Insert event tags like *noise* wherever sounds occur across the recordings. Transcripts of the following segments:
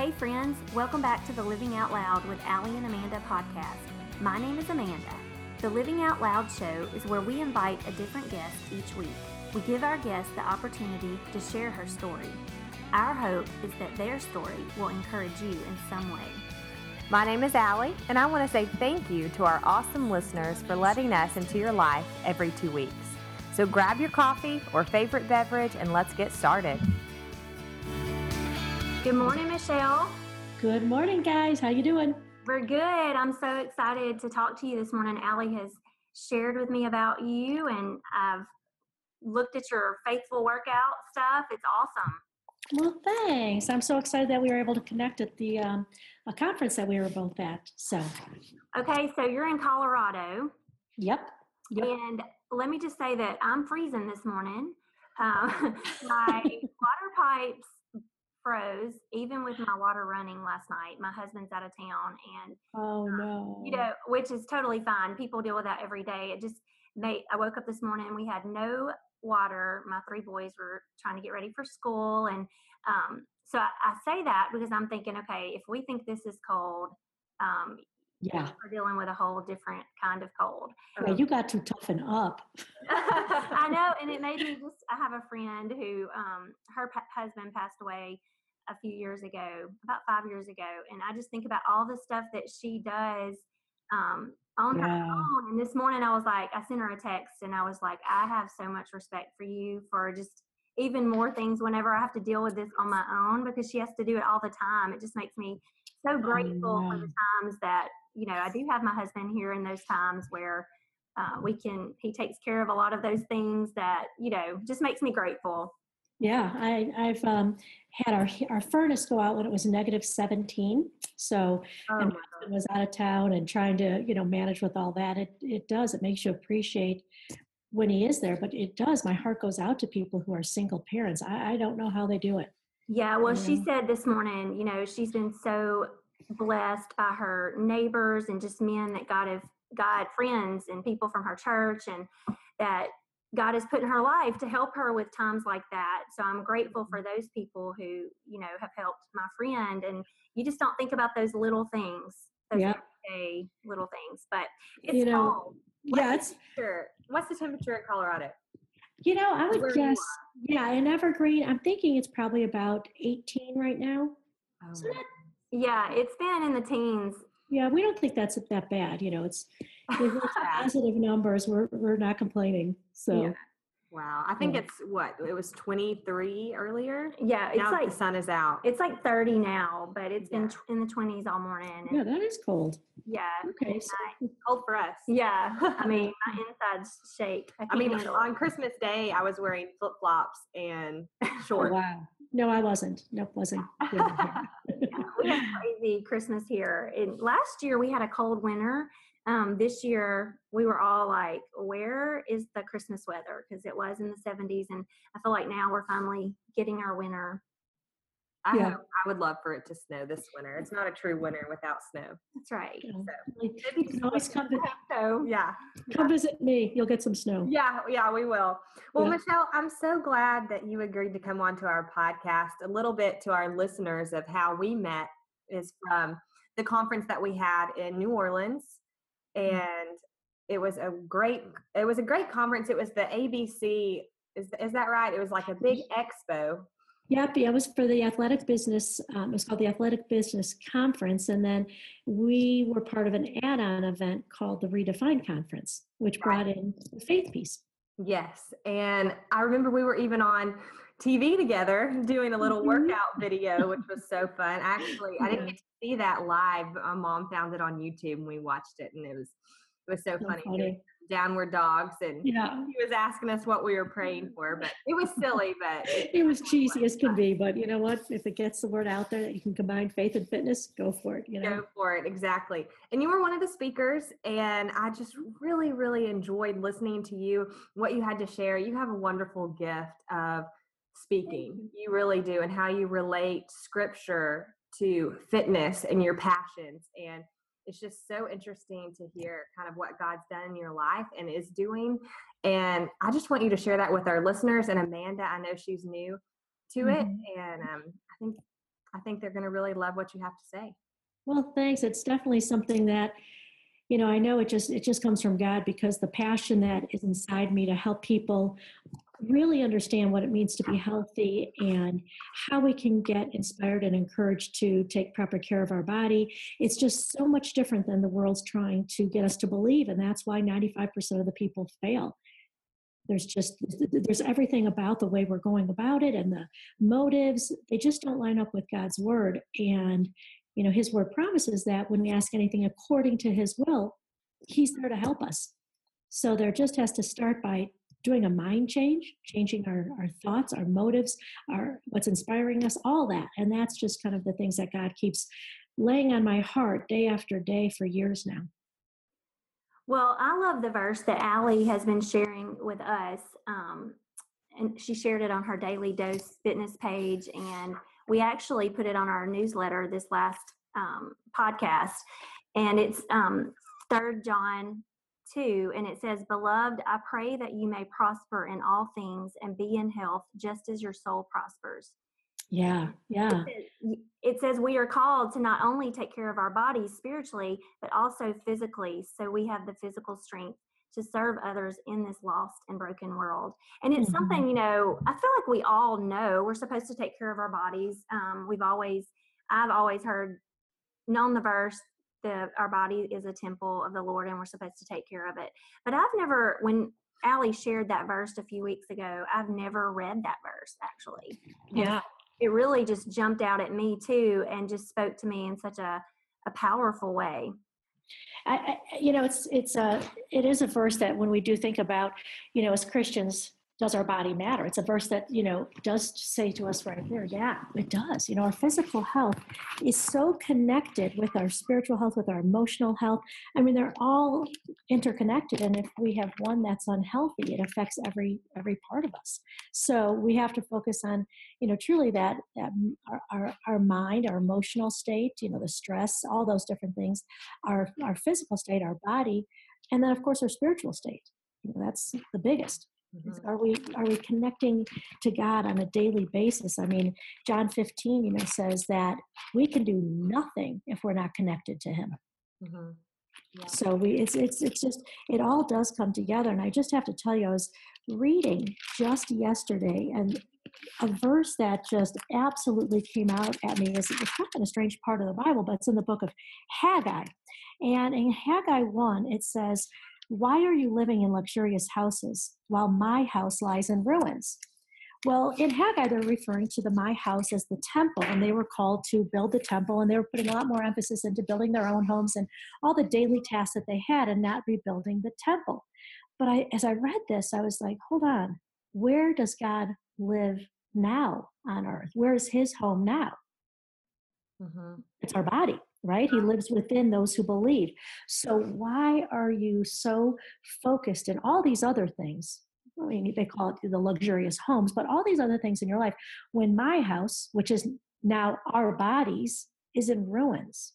Hey, friends, welcome back to the Living Out Loud with Allie and Amanda podcast. My name is Amanda. The Living Out Loud show is where we invite a different guest each week. We give our guest the opportunity to share her story. Our hope is that their story will encourage you in some way. My name is Allie, and I want to say thank you to our awesome listeners for letting us into your life every two weeks. So grab your coffee or favorite beverage and let's get started. Good morning, Michelle. Good morning, guys. How you doing? We're good. I'm so excited to talk to you this morning. Allie has shared with me about you, and I've looked at your faithful workout stuff. It's awesome. Well, thanks. I'm so excited that we were able to connect at the um, a conference that we were both at. So, okay, so you're in Colorado. Yep. yep. And let me just say that I'm freezing this morning. Uh, *laughs* my water pipes froze, even with my water running last night. My husband's out of town, and oh no, um, you know, which is totally fine. People deal with that every day. It just made. I woke up this morning and we had no water. My three boys were trying to get ready for school, and um, so I, I, say that because I'm thinking, okay, if we think this is cold, um, yeah, we're dealing with a whole different kind of cold. Yeah, you got to toughen up. *laughs* I know, and it made me just. I have a friend who, um, her husband passed away a few years ago, about five years ago, and I just think about all the stuff that she does um, on yeah. her own. And this morning, I was like, I sent her a text, and I was like, I have so much respect for you for just even more things whenever I have to deal with this on my own because she has to do it all the time. It just makes me so grateful for the times that you know I do have my husband here in those times where uh, we can he takes care of a lot of those things that you know just makes me grateful. Yeah, I, I've um, had our our furnace go out when it was negative 17. So oh and was out of town and trying to you know manage with all that. It it does. It makes you appreciate when he is there, but it does. My heart goes out to people who are single parents. I, I don't know how they do it. Yeah, well, she said this morning, you know, she's been so blessed by her neighbors and just men that God have God friends and people from her church and that God has put in her life to help her with times like that. So I'm grateful for mm-hmm. those people who, you know, have helped my friend. And you just don't think about those little things, those yeah. little things. But it's you know, cold. yeah, it's sure. What's the temperature in Colorado? You know, I would Where guess, yeah, in Evergreen, I'm thinking it's probably about 18 right now. Oh. So that, yeah, it's been in the teens. Yeah, we don't think that's that bad. You know, it's *laughs* positive numbers. We're we're not complaining. So. Yeah. Wow, I think yeah. it's what it was 23 earlier. Yeah, it's now like the sun is out. It's like 30 now, but it's yeah. been in the 20s all morning. yeah, that is cold. Yeah. Okay. So. *laughs* Cold for us. Yeah. *laughs* I mean, my insides shake. I, I mean, on Christmas Day, I was wearing flip flops and shorts. Oh, wow. No, I wasn't. Nope, wasn't. yeah, we had crazy Christmas here. And last year we had a cold winter um, this year we were all like, where is the Christmas weather? Because it was in the 70s, and I feel like now we're finally getting our winter. I yeah. hope I would love for it to snow this winter. It's not a true winter without snow. That's right. Yeah. So maybe always come to so yeah. Come visit me. You'll get some snow. Yeah, yeah, we will. Well, yeah. Michelle, I'm so glad that you agreed to come on to our podcast. A little bit to our listeners of how we met is from the conference that we had in New Orleans. And it was a great it was a great conference. It was the abc is, is that right? It was like a big expo. Yep, yeah, it was for the athletic business. Um, it was called the Athletic Business Conference, and then we were part of an add-on event called the Redefined Conference, which brought in the faith piece. Yes, and I remember we were even on TV together doing a little mm-hmm. workout video, which was so fun. Actually, I didn't get to see that live. My mom found it on YouTube and we watched it, and it was it was so, so funny. funny. Downward dogs, and yeah, he was asking us what we were praying for, but it was silly, but it, it was cheesy as can be. But you know what? If it gets the word out there that you can combine faith and fitness, go for it. You know, go for it exactly. And you were one of the speakers, and I just really, really enjoyed listening to you. What you had to share. You have a wonderful gift of speaking. You really do, and how you relate scripture to fitness and your passions. And it's just so interesting to hear kind of what God's done in your life and is doing. And I just want you to share that with our listeners. And Amanda, I know she's new to it, mm-hmm. and um, I think I I think they're going to really love what you have to say. Well, thanks. It's definitely something that you know i know it just it just comes from god because the passion that is inside me to help people really understand what it means to be healthy and how we can get inspired and encouraged to take proper care of our body. It's just so much different than the world's trying to get us to believe and that's why 95% of the people fail. There's just there's everything about the way we're going about it and the motives. They just don't line up with god's word. And you know his word promises that when we ask anything according to his will he's there to help us. So there just has to start by doing a mind change changing our, our thoughts our motives our what's inspiring us all that. And that's just kind of the things that god keeps laying on my heart day after day for years now. Well i love the verse that Allie has been sharing with us um, and she shared it on her daily dose fitness page and we actually put it on our newsletter this last um, podcast, and it's um, Third John two, and it says, "Beloved, I pray that you may prosper in all things and be in health, just as your soul prospers." Yeah, yeah. It says, we are called to not only take care of our bodies spiritually, but also physically, so we have the physical strength to serve others in this lost and broken world. And it's mm-hmm. something, you know, I feel like we all know we're supposed to take care of our bodies. Um, we've always, I've always heard, known the verse, that our body is a temple of the Lord and we're supposed to take care of it. But I've never, when Allie shared that verse a few weeks ago, I've never read that verse actually. Yeah. it really just jumped out at me too and just spoke to me in such a, a powerful way. I, I, you know, it's it's a it is a verse that when we do think about, you know, as Christians, does our body matter? It's a verse that, you know, does say to us right here, yeah, it does. You know, our physical health is so connected with our spiritual health, with our emotional health. I mean, they're all interconnected. And if we have one that's unhealthy, it affects every every part of us. So we have to focus on, you know, truly that, that our, our, our mind, our emotional state, you know, the stress, all those different things, our our physical state, our body, and then of course our spiritual state. You know, that's the biggest. Mm-hmm. Are we are we connecting to God on a daily basis? I mean, John 15, you know, says that we can do nothing if we're not connected to Him. Mm-hmm. Yeah. So we it's it's it's just it all does come together. And I just have to tell you, I was reading just yesterday and a verse that just absolutely came out at me is it's kind of a strange part of the Bible, but it's in the book of Haggai. And in Haggai 1, it says, why are you living in luxurious houses while my house lies in ruins? Well, in Haggai, they're referring to the my house as the temple, and they were called to build the temple, and they were putting a lot more emphasis into building their own homes and all the daily tasks that they had, and not rebuilding the temple. But I, as I read this, I was like, hold on, where does God live now on earth? Where is his home now? Mm-hmm. It's our body right? He lives within those who believe. So, why are you so focused in all these other things? I mean, they call it the luxurious homes, but all these other things in your life when my house, which is now our bodies, is in ruins.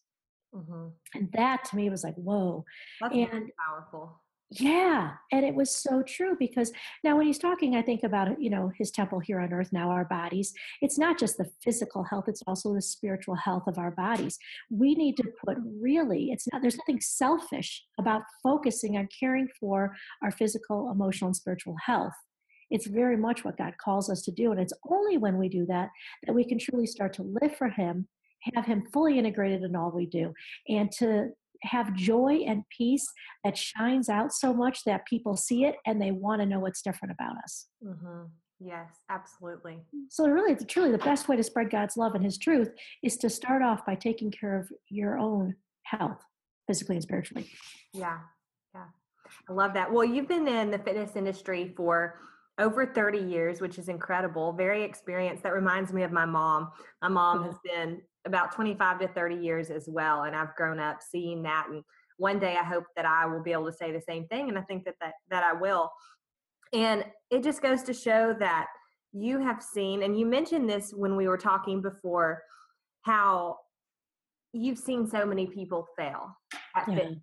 Mm-hmm. And that to me was like, whoa. That's and powerful. Yeah, and it was so true because now when he's talking, I think about you know his temple here on earth now, our bodies. It's not just the physical health; it's also the spiritual health of our bodies. We need to put really, it's not. There's nothing selfish about focusing on caring for our physical, emotional, and spiritual health. It's very much what God calls us to do, and it's only when we do that that we can truly start to live for Him, have Him fully integrated in all we do, and to have joy and peace that shines out so much that people see it and they want to know what's different about us. Mm-hmm. Yes, absolutely. So, really, truly, the best way to spread God's love and His truth is to start off by taking care of your own health, physically and spiritually. Yeah, yeah. I love that. Well, you've been in the fitness industry for over 30 years, which is incredible. Very experienced. That reminds me of my mom. My mom has been about 25 to 30 years as well. And I've grown up seeing that. And one day I hope that I will be able to say the same thing. And I think that that, that I will. And it just goes to show that you have seen, and you mentioned this when we were talking before, how you've seen so many people fail at yeah. fitness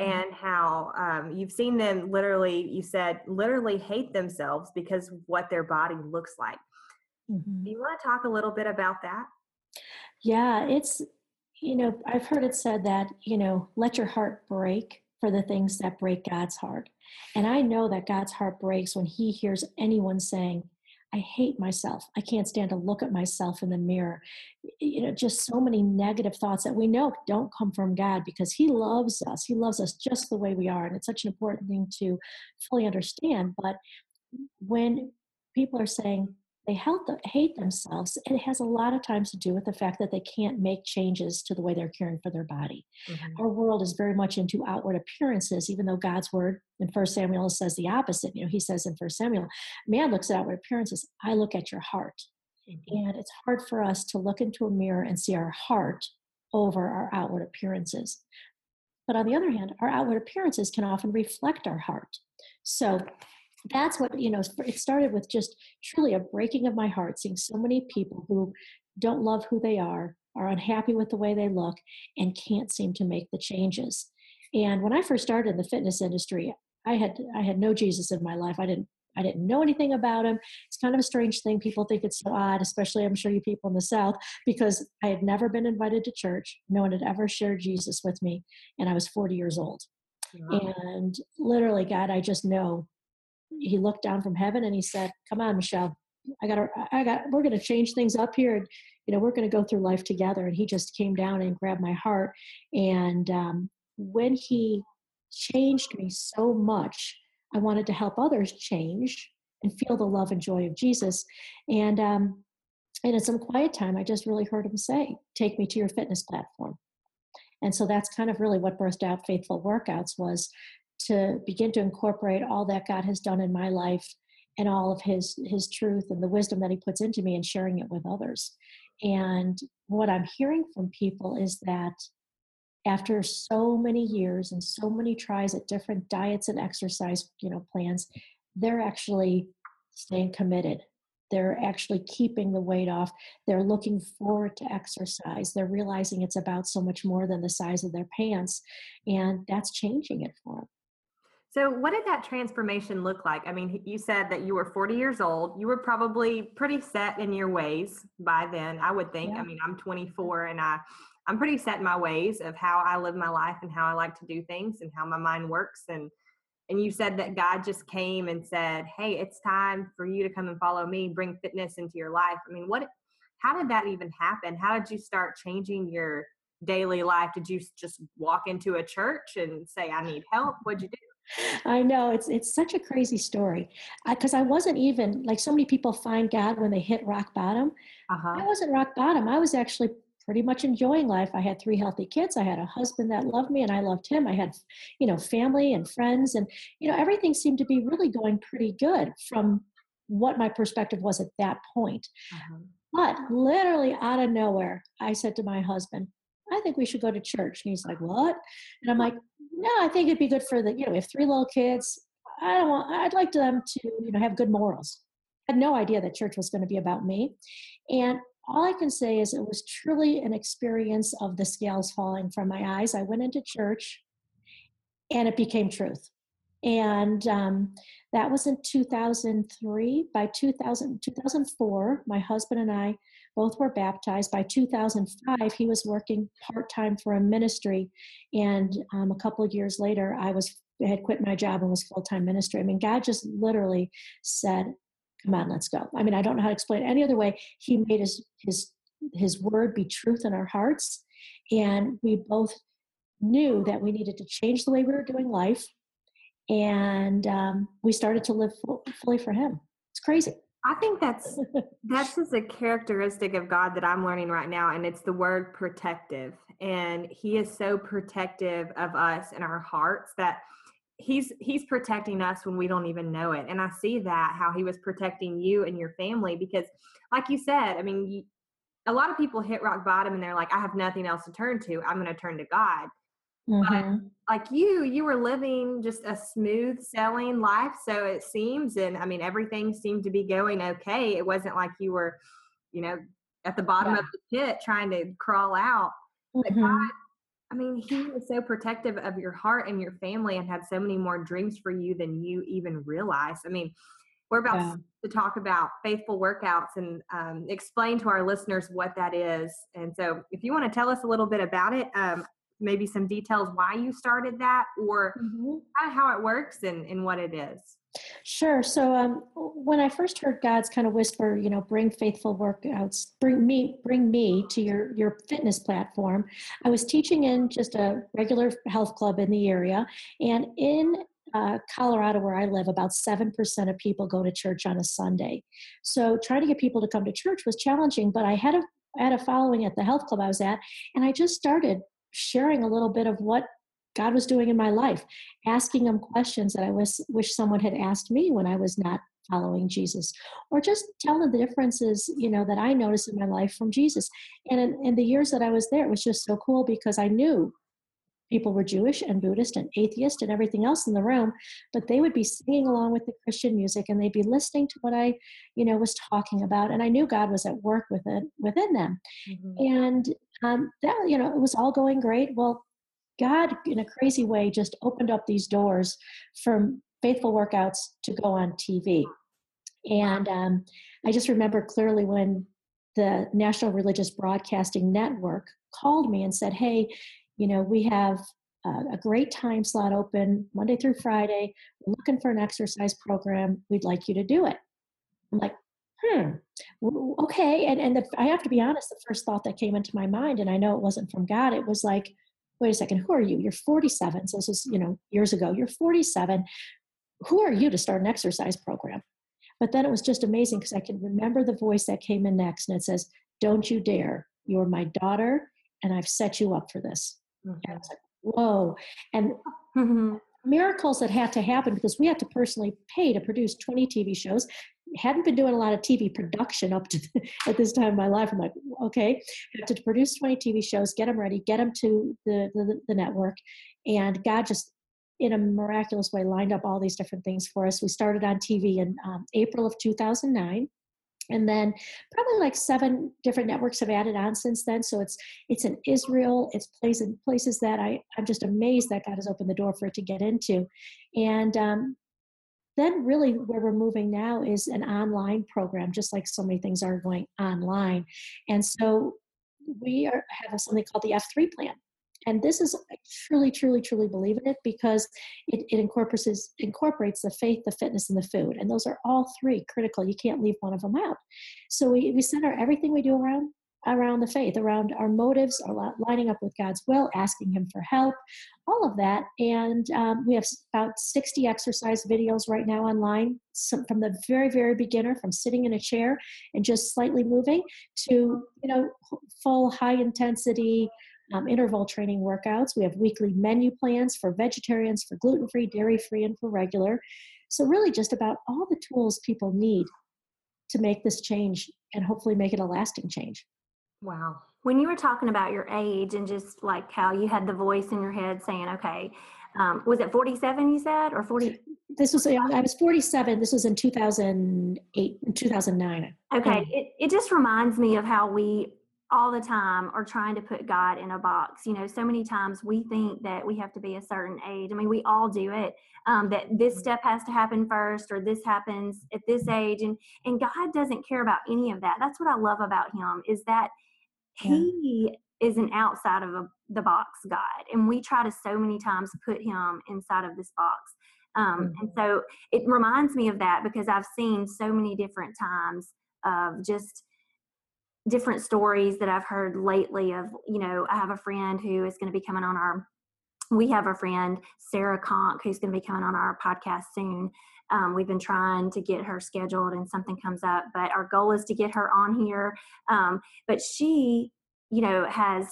mm-hmm. and how um, you've seen them literally, you said, literally hate themselves because what their body looks like. Mm-hmm. Do you want to talk a little bit about that? Yeah, it's, you know, I've heard it said that, you know, let your heart break for the things that break God's heart. And I know that God's heart breaks when he hears anyone saying, I hate myself. I can't stand to look at myself in the mirror. You know, just so many negative thoughts that we know don't come from God because He loves us. He loves us just the way we are. And it's such an important thing to fully understand. But when people are saying, they hate themselves, it has a lot of times to do with the fact that they can't make changes to the way they're caring for their body. Mm-hmm. Our world is very much into outward appearances, even though God's word in First Samuel says the opposite. You know, he says in First Samuel, man looks at outward appearances, I look at your heart. Mm-hmm. And it's hard for us to look into a mirror and see our heart over our outward appearances. But on the other hand, our outward appearances can often reflect our heart. So that's what you know it started with just truly a breaking of my heart seeing so many people who don't love who they are are unhappy with the way they look and can't seem to make the changes. And when i first started in the fitness industry i had i had no jesus in my life. I didn't i didn't know anything about him. It's kind of a strange thing. People think it's so odd especially i'm sure you people in the south because i had never been invited to church. No one had ever shared jesus with me and i was 40 years old. Wow. and literally god i just know he looked down from heaven and he said, "Come on, Michelle, I got, I got, we're going to change things up here, and you know, we're going to go through life together." And he just came down and grabbed my heart, and um, when he changed me so much, I wanted to help others change and feel the love and joy of Jesus, and um, and in some quiet time, I just really heard him say, "Take me to your fitness platform." And so that's kind of really what birthed out Faithful Workouts was to begin to incorporate all that God has done in my life and all of his his truth and the wisdom that he puts into me and sharing it with others. And what I'm hearing from people is that after so many years and so many tries at different diets and exercise, you know, plans, they're actually staying committed. They're actually keeping the weight off. They're looking forward to exercise. They're realizing it's about so much more than the size of their pants. And that's changing it for them. So, what did that transformation look like? I mean, you said that you were 40 years old. You were probably pretty set in your ways by then, I would think. Yeah. I mean, I'm 24 and I I'm pretty set in my ways of how I live my life and how I like to do things and how my mind works and and you said that God just came and said, "Hey, it's time for you to come and follow me, bring fitness into your life." I mean, what how did that even happen? How did you start changing your daily life? Did you just walk into a church and say, "I need help"? What'd you do? I know it's it's such a crazy story because I, I, wasn't even like so many people find God when they hit rock bottom. Uh-huh. I wasn't rock bottom. I was actually pretty much enjoying life. I had three healthy kids. I had a husband that loved me, and I loved him. I had you know family and friends, and you know everything seemed to be really going pretty good from what my perspective was at that point. Uh-huh. But literally out of nowhere, I said to my husband, I think we should go to church. And he's like, What? And I'm like, no, I think it'd be good for the, you know, we have three little kids. I don't want, I'd like them to, you know, have good morals. I had no idea that church was going to be about me. And all I can say is it was truly an experience of the scales falling from my eyes. I went into church and it became truth. And um, that was in 2003. By 2000, 2004, my husband and I both were baptized. By 2005, he was working part time for a ministry, and um, a couple of years later, I was had quit my job and was full time ministry. I mean, God just literally said, "Come on, let's go." I mean, I don't know how to explain it any other way. He made his his his word be truth in our hearts, and we both knew that we needed to change the way we were doing life, and um, we started to live full, fully for Him. It's crazy. I think that's *laughs* that's just a characteristic of God that I'm learning right now, and it's the word protective. And He is so protective of us and our hearts that He's He's protecting us when we don't even know it. And I see that how He was protecting you and your family because, like you said, I mean, you, a lot of people hit rock bottom and they're like, I have nothing else to turn to. I'm going to turn to God. Mm-hmm. But like you, you were living just a smooth sailing life, so it seems. And I mean, everything seemed to be going okay. It wasn't like you were, you know, at the bottom yeah. of the pit trying to crawl out. Mm-hmm. God, I mean, He was so protective of your heart and your family, and had so many more dreams for you than you even realized. I mean, We're about yeah. to talk about faithful workouts and um, explain to our listeners what that is. And so, if you want to tell us a little bit about it, um, maybe some details why you started that or mm-hmm. kind of how it works and, and what it is. Sure. So um, when I first heard God's kind of whisper, you know, bring faithful workouts, bring me, bring me to your your fitness platform. I was teaching in just a regular health club in the area, and in uh, Colorado, where I live, about 7% of people go to church on a Sunday. So trying to get people to come to church was challenging, but I had a, I had a following at the health club I was at, and I just started sharing a little bit of what God was doing in my life, asking him questions that I wish someone had asked me when I was not following Jesus, or just telling the differences, you know, that I noticed in my life from Jesus. And in, in the years that I was there, it was just so cool because I knew people were Jewish and Buddhist and atheist and everything else in the room, but they would be singing along with the Christian music and they'd be listening to what I, you know, was talking about. And I knew God was at work within within them. Mm-hmm. And um, that, you know, it was all going great. Well, God, in a crazy way, just opened up these doors for faithful workouts to go on TV. And um, I just remember clearly when the National Religious Broadcasting Network called me and said, Hey, you know, we have a great time slot open Monday through Friday. We're looking for an exercise program. We'd like you to do it. I'm like, hmm, okay. And, and the, I have to be honest, the first thought that came into my mind, and I know it wasn't from God, it was like, wait a second, who are you? You're 47. So this was, you know, years ago. You're 47. Who are you to start an exercise program? But then it was just amazing because I can remember the voice that came in next and it says, Don't you dare. You're my daughter, and I've set you up for this. Mm-hmm. And I was like, Whoa. And mm-hmm. miracles that had to happen because we had to personally pay to produce 20 TV shows hadn't been doing a lot of TV production up to the, *laughs* at this time in my life. I'm like, okay, have to produce 20 TV shows, get them ready, get them to the, the, the network. And God just, in a miraculous way, lined up all these different things for us. We started on TV in um, April of 2009 and then probably like seven different networks have added on since then. So it's it's in israel it's places places that i i'm just amazed that god has opened the door for it to get into. And um, then really where we're moving now is an online program just like so many things are going online. And so we are have something called the f3 plan and this is I truly truly truly believe in it because it, it incorporates incorporates the faith the fitness and the food and those are all three critical you can't leave one of them out so we, we center everything we do around around the faith, around our motives, our lining up with God's will, asking Him for help, all of that. And um, we have about 60 exercise videos right now online, some, from the very, very beginner, from sitting in a chair and just slightly moving, to you know full high intensity. Um, interval training workouts. We have weekly menu plans for vegetarians, for gluten free, dairy free, and for regular. So, really, just about all the tools people need to make this change and hopefully make it a lasting change. Wow. When you were talking about your age and just like how you had the voice in your head saying, okay, um, was it 47 you said or 40? This was, I was 47. This was in 2008, 2009. Okay. It, it just reminds me of how we all the time are trying to put God in a box. You know, so many times we think that we have to be a certain age. I mean, we all do it. Um, that this mm-hmm. step has to happen first, or this happens at this age, and and God doesn't care about any of that. That's what I love about Him is that he is an outside of a, the box God, and we try to so many times put him inside of this box. Um, mm-hmm. And so it reminds me of that because I've seen so many different times of just different stories that I've heard lately. Of you know, I have a friend who is going to be coming on our. We have a friend Sarah Conk who's going to be coming on our podcast soon. Um, we've been trying to get her scheduled and something comes up, but our goal is to get her on here. Um, but she, you know, has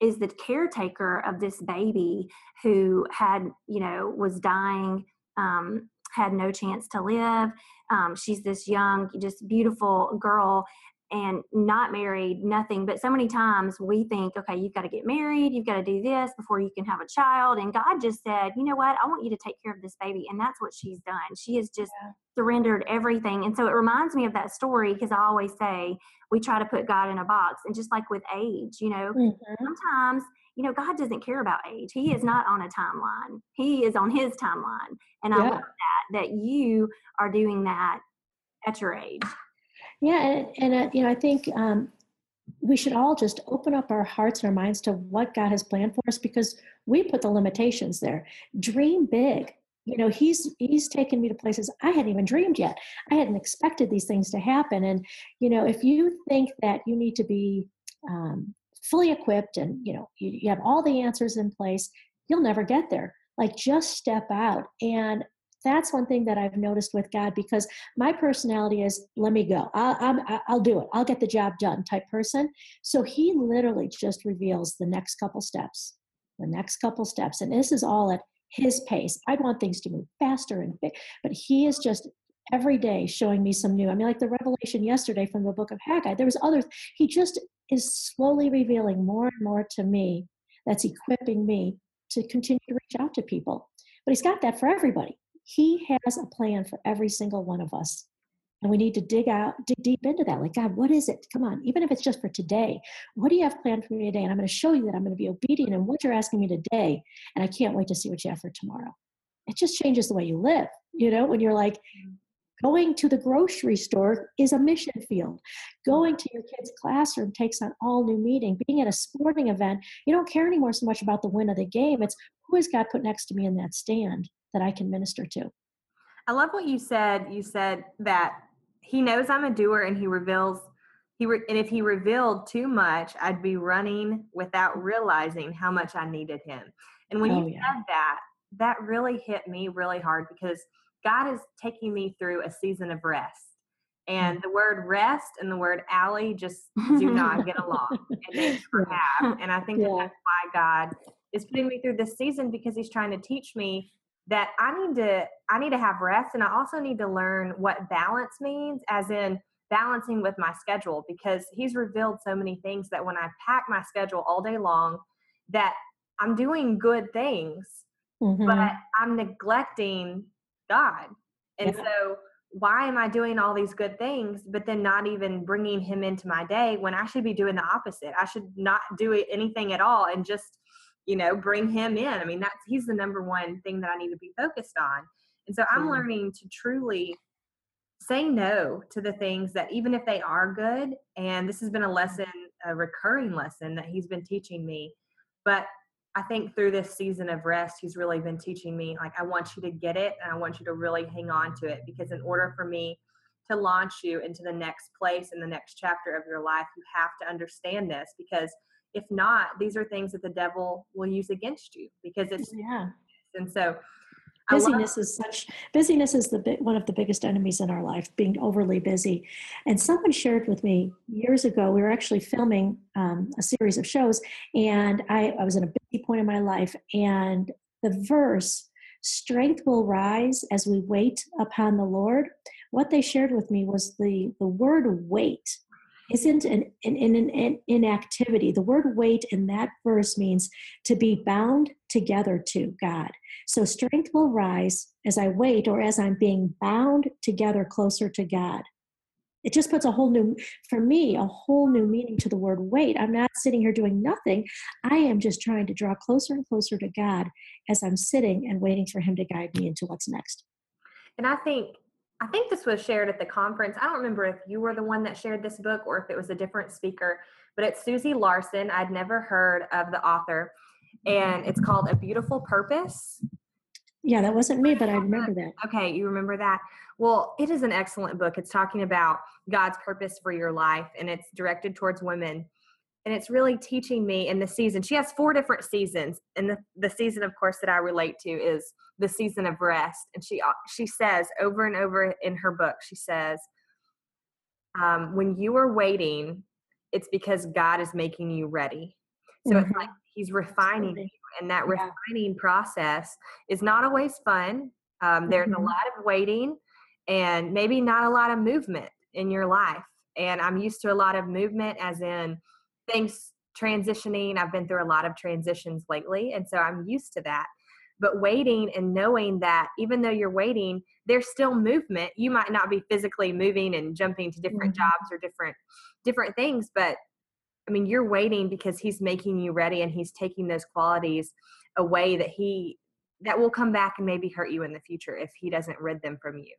is the caretaker of this baby who had, you know, was dying, um, had no chance to live. Um, she's this young, just beautiful girl. And not married, nothing. But so many times we think, okay, you've got to get married, you've got to do this before you can have a child. And God just said, you know what? I want you to take care of this baby. And that's what she's done. She has just yeah. surrendered everything. And so it reminds me of that story because I always say we try to put God in a box. And just like with age, you know, mm-hmm. sometimes you know, God doesn't care about age. He is not on a timeline. He is on his timeline. And I love that, that you are doing that at your age. Yeah, and, and uh, you know, I think um, we should all just open up our hearts and our minds to what God has planned for us because we put the limitations there. Dream big. You know, he's he's taken me to places I hadn't even dreamed yet. I hadn't expected these things to happen. And you know, if you think that you need to be um, fully equipped and you know you, you have all the answers in place, you'll never get there. Like just step out and that's one thing that I've noticed with God because my personality is let me go. I'll, i I'll do it. I'll get the job done type person. So he literally just reveals the next couple steps, the next couple steps. And this is all at his pace. I'd want things to move faster and big, but he is just every day showing me some new. I mean, like the revelation yesterday from the book of Haggai, there was other, he just is slowly revealing more and more to me that's equipping me to continue to reach out to people. But he's got that for everybody. He has a plan for every single one of us. And we need to dig out, dig deep into that. Like, God, what is it? Come on, even if it's just for today, what do you have planned for me today? And I'm going to show you that I'm going to be obedient in what you're asking me today. And I can't wait to see what you have for tomorrow. It just changes the way you live, you know, when you're like, mm. Going to the grocery store is a mission field. Going to your kid's classroom takes on all new meaning. Being at a sporting event, you don't care anymore so much about the win of the game. It's who is God put next to me in that stand that I can minister to. I love what you said. You said that he knows I'm a doer and he reveals he re- and if he revealed too much, I'd be running without realizing how much I needed him. And when oh, you yeah. said that, that really hit me really hard because God is taking me through a season of rest. Mm-hmm. And the word rest and the word Allie just do not get along. *laughs* And they have. And I think yeah. that that's why God is putting me through this season because he's trying to teach me that I need to I need to have rest and I also need to learn what balance means as in balancing with my schedule because he's revealed so many things that when I pack my schedule all day long that I'm doing good things mm-hmm. but I'm neglecting God. And yeah. so why am I doing all these good things, but then not even bringing him into my day when I should be doing the opposite? I should not do anything at all and just, you know, bring him in. I mean, that's he's the number one thing that I need to be focused on. And so I'm mm-hmm. learning to truly say no to the things that even if they are good, and this has been a mm-hmm. lesson, a recurring lesson that he's been teaching me, but I think through this season of rest, he's really been teaching me, like, I want you to get it and I want you to really hang on to it because, in order for me to launch you into the next place in the next chapter of your life, you have to understand this because if not, these are things that the devil will use against you because it's, yeah. And so busyness is such busyness is the one of the biggest enemies in our life being overly busy and someone shared with me years ago we were actually filming um, a series of shows and I, I was in a busy point in my life and the verse strength will rise as we wait upon the lord what they shared with me was the the word wait isn't an, an, an, an inactivity. The word wait in that verse means to be bound together to God. So strength will rise as I wait or as I'm being bound together closer to God. It just puts a whole new, for me, a whole new meaning to the word wait. I'm not sitting here doing nothing. I am just trying to draw closer and closer to God as I'm sitting and waiting for Him to guide me into what's next. And I think I think this was shared at the conference. I don't remember if you were the one that shared this book or if it was a different speaker, but it's Susie Larson. I'd never heard of the author, and it's called A Beautiful Purpose. Yeah, that wasn't me, but I remember that. Okay, you remember that. Well, it is an excellent book. It's talking about God's purpose for your life, and it's directed towards women. And it's really teaching me in the season. She has four different seasons, and the, the season, of course, that I relate to is the season of rest. And she uh, she says over and over in her book, she says, um, when you are waiting, it's because God is making you ready. So mm-hmm. it's like He's refining you, and that yeah. refining process is not always fun. Um, there's mm-hmm. a lot of waiting, and maybe not a lot of movement in your life. and I'm used to a lot of movement, as in things transitioning. I've been through a lot of transitions lately, and so I'm used to that. But waiting and knowing that even though you're waiting, there's still movement. You might not be physically moving and jumping to different mm-hmm. jobs or different different things, but I mean, you're waiting because he's making you ready and he's taking those qualities away that he that will come back and maybe hurt you in the future if he doesn't rid them from you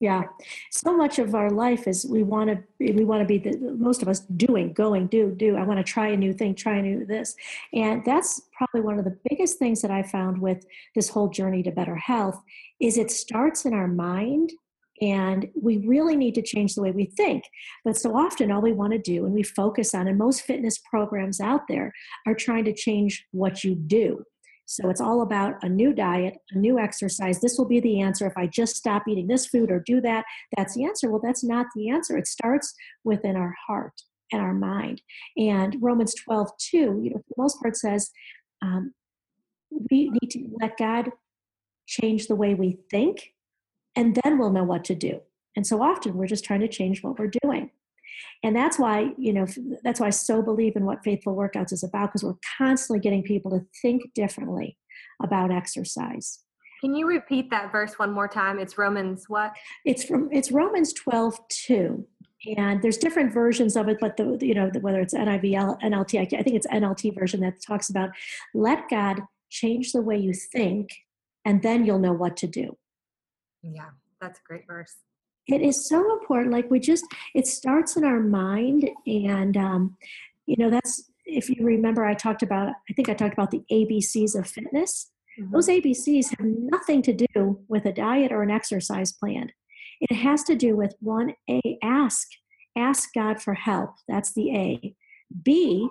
yeah. So much of our life is we want to we want to be the most of us doing going do do. I want to try a new thing try a new this. And that's probably one of the biggest things that i found with this whole journey to better health is it starts in our mind and we really need to change the way we think. But so often all we want to do and we focus on and most fitness programs out there are trying to change what you do so it's all about a new diet, a new exercise. This will be the answer. If I just stop eating this food or do that, that's the answer. Well, that's not the answer. It starts within our heart and our mind. And Romans 12, 2, you know, for the most part says um, we need to let God change the way we think, and then we'll know what to do. And so often we're just trying to change what we're doing. And that's why, you know, that's why I so believe in what Faithful Workouts is about, because we're constantly getting people to think differently about exercise. Can you repeat that verse one more time? It's Romans what? It's from it's Romans 12, 2. And there's different versions of it, but the you know whether it's NIV, NLT, I think it's NLT version that talks about let God change the way you think, and then you'll know what to do. Yeah, that's a great verse it is so important like we just it starts in our mind and um, you know that's if you remember i talked about i think i talked about the abcs of fitness. Mm-hmm. those abcs have nothing to do with a diet or an exercise plan. It has to do with one a ask ask god for help. That's the a. B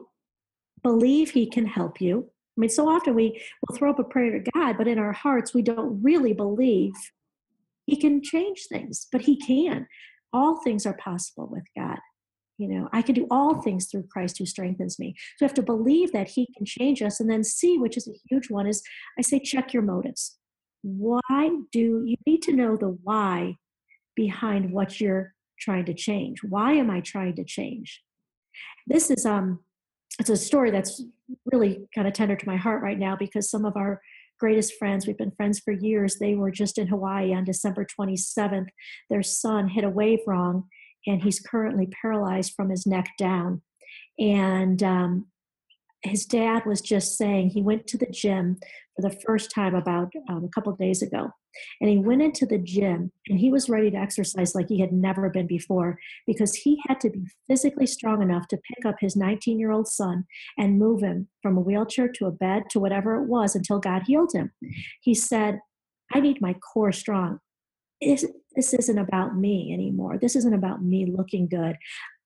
believe he can help you. I mean so often we will throw up a prayer to god but in our hearts we don't really believe he can change things, but he can. All things are possible with God. You know, I can do all things through Christ who strengthens me. So I have to believe that he can change us and then see, which is a huge one, is I say, check your motives. Why do you need to know the why behind what you're trying to change? Why am I trying to change? This is um it's a story that's really kind of tender to my heart right now because some of our greatest friends. We've been friends for years. They were just in Hawaii on December 27th. Their son hit a wave wrong, and he's currently paralyzed from his neck down. And um, his dad was just saying he went to the gym for the first time about um, a couple days ago and he went into the gym and he was ready to exercise like he had never been before because he had to be physically strong enough to pick up his 19 year old son and move him from a wheelchair to a bed to whatever it was until God healed him. He said, I need my core strong. This isn't about me anymore. This isn't about me looking good.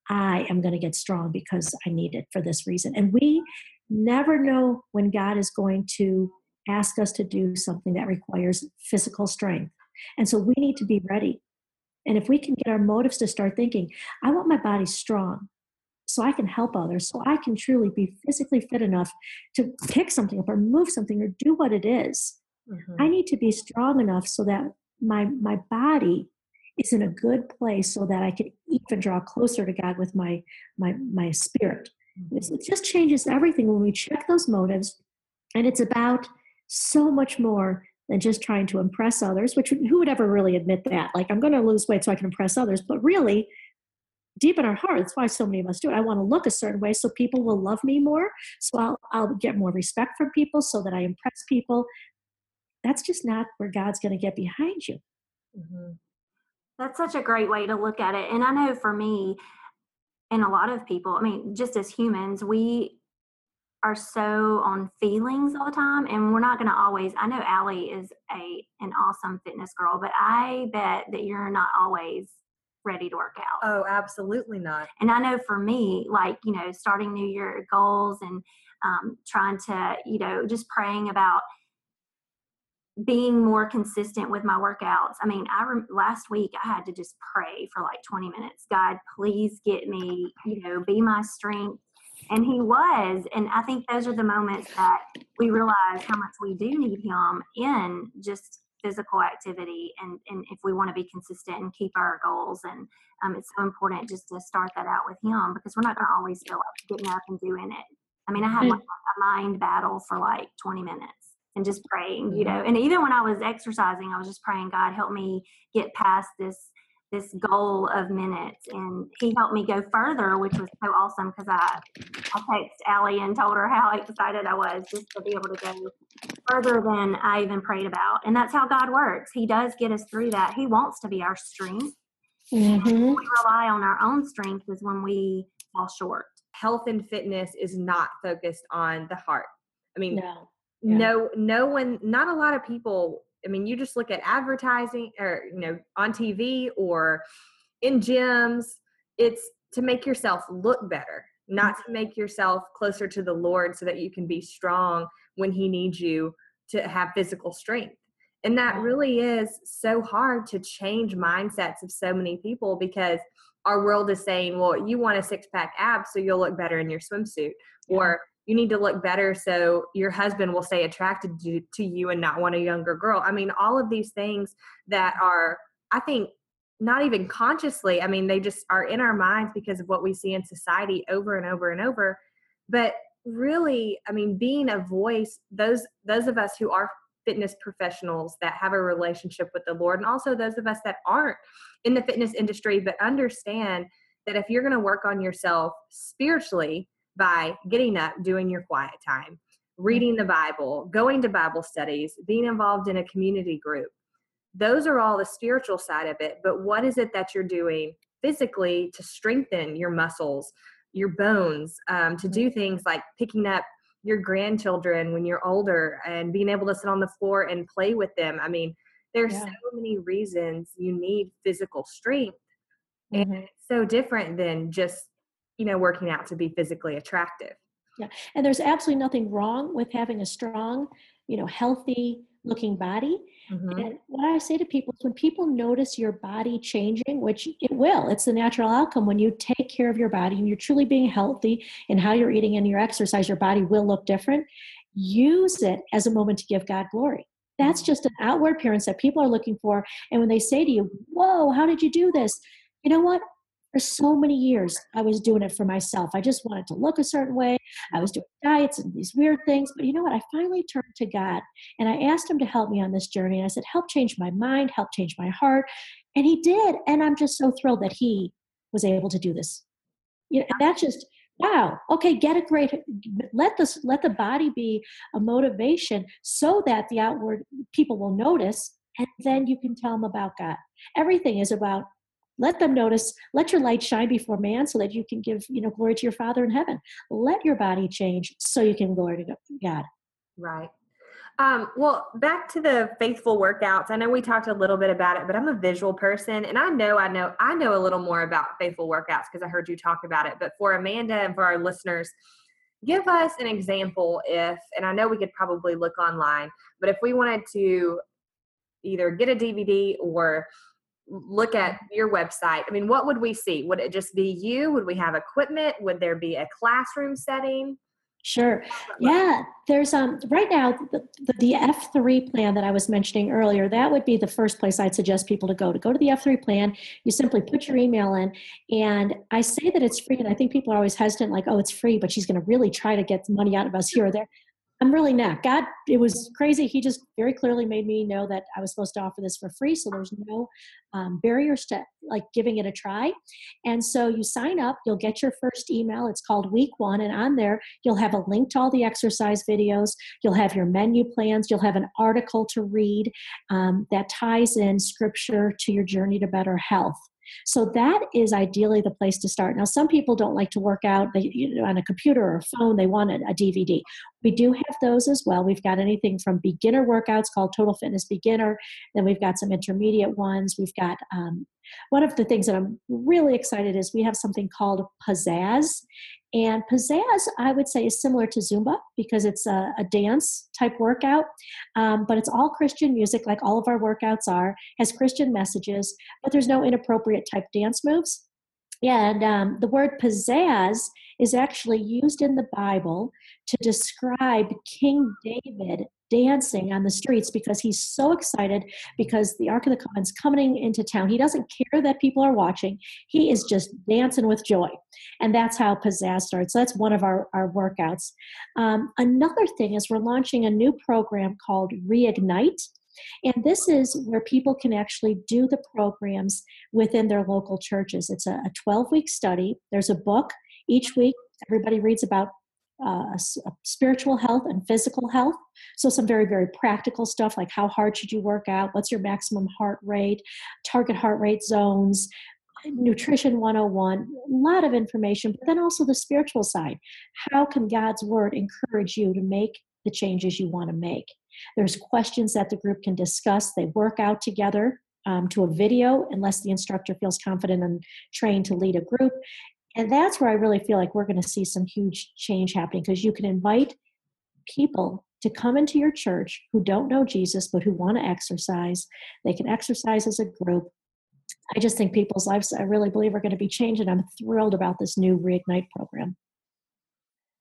I am going to get strong because I need it for this reason. And we never know when God is going to ask us to do something that requires physical strength. And so we need to be ready. And if we can get our motives to start thinking, I want my body strong so I can help others, so I can truly be physically fit enough to pick something up or move something or do what it is. Mm-hmm. I need to be strong enough so that my my body is in a good place so that I can even draw closer to God with my my my spirit. Mm-hmm. It just changes everything when we check those motives, and it's about so much more than just trying to impress others, which who would ever really admit that? Like, I'm going to lose weight so I can impress others. But really, deep in our heart, that's why so many of us do it. I want to look a certain way so people will love me more. So I'll, I'll get more respect from people so that I impress people. That's just not where God's going to get behind you. Mm-hmm. That's such a great way to look at it. And I know for me, and a lot of people, I mean, just as humans, we are so on feelings all the time and we're not going to always i know Allie is a an awesome fitness girl but i bet that you're not always ready to work out oh absolutely not and i know for me like you know starting new year goals and um, trying to you know just praying about being more consistent with my workouts. I mean, I rem- last week I had to just pray for like 20 minutes. God, please get me, you know, be my strength, and he was. And I think those are the moments that we realize how much we do need him in just physical activity and, and if we want to be consistent and keep our goals. And um, it's so important just to start that out with him because we're not going to always feel like getting up and doing it. I mean i had like a mind battle for like 20 minutes and just praying you know and even when i was exercising i was just praying god help me get past this this goal of minutes and he helped me go further which was so awesome because i i texted Allie and told her how excited i was just to be able to go further than i even prayed about and that's how god works he does get us through that he wants to be our strength Mhm. when we rely on our own strength is when we fall short Health and fitness is not focused on the heart. I mean, No. Yeah. no no one not a lot of people i mean you just look at advertising or you know on tv or in gyms it's to make yourself look better not to make yourself closer to the lord so that you can be strong when he needs you to have physical strength and that really is so hard to change mindsets of so many people because our world is saying well you want a six pack abs so you'll look better in your swimsuit Yeah. or you need to look better so your husband will stay attracted to, to you and not want a younger girl. I mean, all of these things that are, I think, not even consciously, I mean, they just are in our minds because of what we see in society over and over and over. But really, I mean, being a voice, those those of us who are fitness professionals that have a relationship with the Lord, and also those of us that aren't in the fitness industry, but understand that if you're going to work on yourself spiritually, by getting up, doing your quiet time, reading the Bible, going to Bible studies, being involved in a community group. Those are all the spiritual side of it. But what is it that you're doing physically to strengthen your muscles, your bones, um, to do things like picking up your grandchildren when you're older and being able to sit on the floor and play with them? I mean, there's Yeah. so many reasons you need physical strength. And Mhm. it's so different than just you know working out to be physically attractive Yeah. And there's absolutely nothing wrong with having a strong, you know, healthy looking body. Mhm. And what I say to people is when people notice your body changing, which it will, it's the natural outcome when you take care of your body and you're truly being healthy and how you're eating and your exercise, your body will look different. Use it as a moment to give God glory. That's just an outward appearance that people are looking for. And when they say to you, Whoa, how did you do this? You know what? For so many years, I was doing it for myself. I just wanted to look a certain way. I was doing diets and these weird things. But you know what? I finally turned to God and I asked Him to help me on this journey. And I said, Help change my mind, help change my heart. And He did. And I'm just so thrilled that He was able to do this. You know, and that's just, wow okay get a great let this let the body be a motivation so that the outward people will notice and then you can tell them about god everything is about let them notice let your light shine before man so that you can give you know glory to your father in heaven. Let your body change so you can glory to god. Right. Um, well back to the faithful workouts. I know we talked a little bit about it but i'm a visual person and i know i know i know a little more about faithful workouts because i heard you talk about it. But for amanda and for our listeners give us an example if and i know we could probably look online but if we wanted to either get a dvd or look at your website i mean what would we see would it just be you would we have equipment would there be a classroom setting Sure. Yeah, there's um right now the, the, the F3 plan that I was mentioning earlier, that would be the first place I'd suggest people to go. To go to the F3 plan, you simply put your email in and I say that it's free and I think people are always hesitant like, "Oh, it's free, but she's going to really try to get money out of us here or there." I'm really not. God, it was crazy. He just very clearly made me know that I was supposed to offer this for free. So there's no um, barriers to like giving it a try. And so you sign up, you'll get your first email. It's called Week One. And on there, you'll have a link to all the exercise videos. You'll have your menu plans. You'll have an article to read um, that ties in scripture to your journey to better health. So that is ideally the place to start. Now, some people don't like to work out they, you know, on a computer or a phone. They want a, a DVD. We do have those as well. We've got anything from beginner workouts called Total Fitness Beginner. Then we've got some intermediate ones. We've got um, one of the things that I'm really excited is we have something called Pizzazz. And Pizzazz, I would say, is similar to Zumba because it's a, a dance type workout, um, but it's all Christian music, like all of our workouts are, has Christian messages, but there's no inappropriate type dance moves. And um, the word pizzazz is actually used in the Bible to describe King David dancing on the streets because he's so excited because the Ark of the Covenant's coming into town. He doesn't care that people are watching. He is just dancing with joy. And that's how Pizzazz starts. That's one of our, our workouts. Um, another thing is we're launching a new program called Reignite. And this is where people can actually do the programs within their local churches. It's a 12 week study. There's a book each week. Everybody reads about uh, spiritual health and physical health. So, some very, very practical stuff like how hard should you work out? What's your maximum heart rate? Target heart rate zones, nutrition 101 a lot of information but then also the spiritual side how can god's word encourage you to make the changes you want to make there's questions that the group can discuss they work out together um, to a video unless the instructor feels confident and trained to lead a group and that's where I really feel like we're going to see some huge change happening because you can invite people to come into your church who don't know Jesus but who want to exercise. They can exercise as a group. I just think people's lives, I really believe, are going to be changed, and I'm thrilled about this new Reignite program.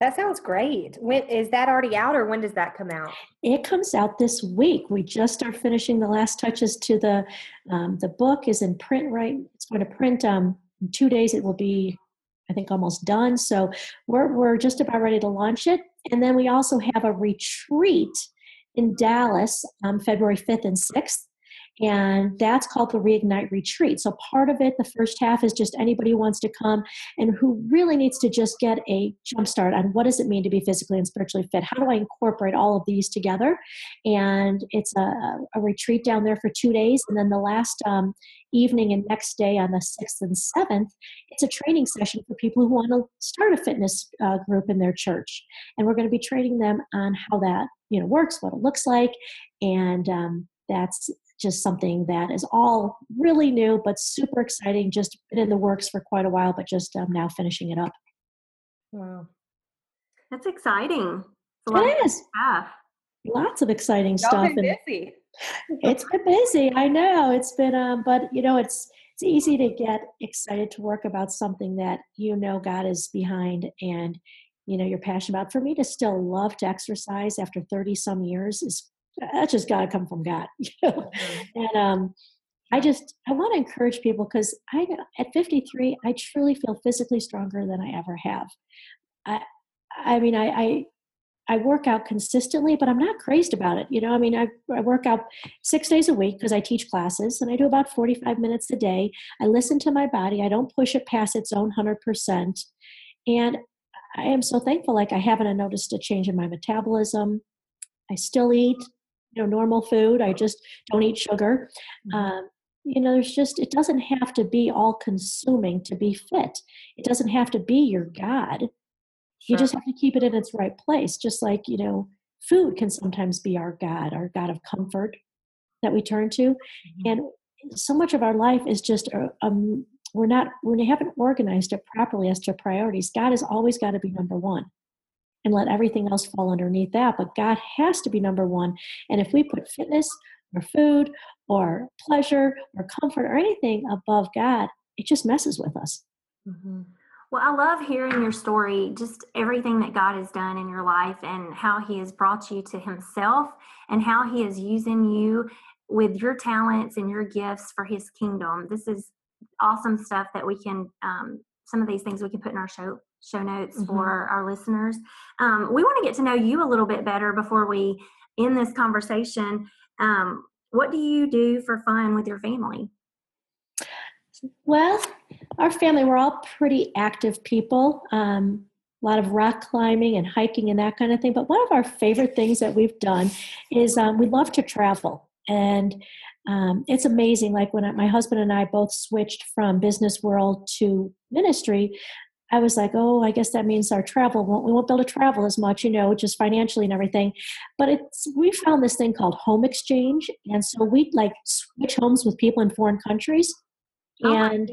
That sounds great. When is that already out, or when does that come out? It comes out this week. We just are finishing the last touches to the um, the book. is in print right. It's going to print um, in two days. It will be I think almost done. So we're, we're just about ready to launch it. And then we also have a retreat in Dallas um, February 5th and 6th and that's called the reignite retreat. So part of it the first half is just anybody who wants to come and who really needs to just get a jump start on what does it mean to be physically and spiritually fit? How do i incorporate all of these together? And it's a, a retreat down there for two days. And then the last um, evening and next day on the 6th and 7th it's a training session for people who want to start a fitness uh, group in their church. And we're going to be training them on how that you know works what it looks like. And um, that's just something that is all really new but super exciting. Just been in the works for quite a while, but just um, now finishing it up. Wow, that's exciting. It is. Stuff. Lots of exciting Y'all stuff. Been busy. it's been busy. I know it's been, um, but you know, it's it's easy to get excited to work about something that you know God is behind and you know you're passionate about. For me to still love to exercise after 30 some years is that's just got to come from God. *laughs* mm-hmm. And um, I just I want to encourage people because I at 53 I truly feel physically stronger than I ever have. I I mean I, I I work out consistently, but I'm not crazed about it. You know, I mean, I, I work out six days a week because I teach classes and I do about 45 minutes a day. I listen to my body. I don't push it past its own 100%. And I am so thankful. Like, I haven't noticed a change in my metabolism. I still eat you know normal food i just don't eat sugar mm-hmm. um, you know there's just it doesn't have to be all consuming to be fit it doesn't have to be your god sure. you just have to keep it in its right place just like you know food can sometimes be our god our god of comfort that we turn to mm-hmm. and so much of our life is just um, we're not we haven't organized it properly as to priorities god has always got to be number one and let everything else fall underneath that. But God has to be number one. And if we put fitness or food or pleasure or comfort or anything above God, it just messes with us. Mm-hmm. Well, I love hearing your story, just everything that God has done in your life and how He has brought you to Himself and how He is using you with your talents and your gifts for His kingdom. This is awesome stuff that we can, um, some of these things we can put in our show show notes mm-hmm. for our listeners. Um, we want to get to know you a little bit better before we end this conversation. Um, what do you do for fun with your family? Well, our family, we're all pretty active people. Um, a lot of rock climbing and hiking and that kind of thing. But one of our favorite things that we've done is um, we love to travel. And um, it's amazing. Like when my husband and I both switched from business world to ministry, I was like, oh, I guess that means our travel won't, we won't be able to travel as much, you know, just financially and everything. But it's, we found this thing called home exchange. And so we like switch homes with people in foreign countries. Oh and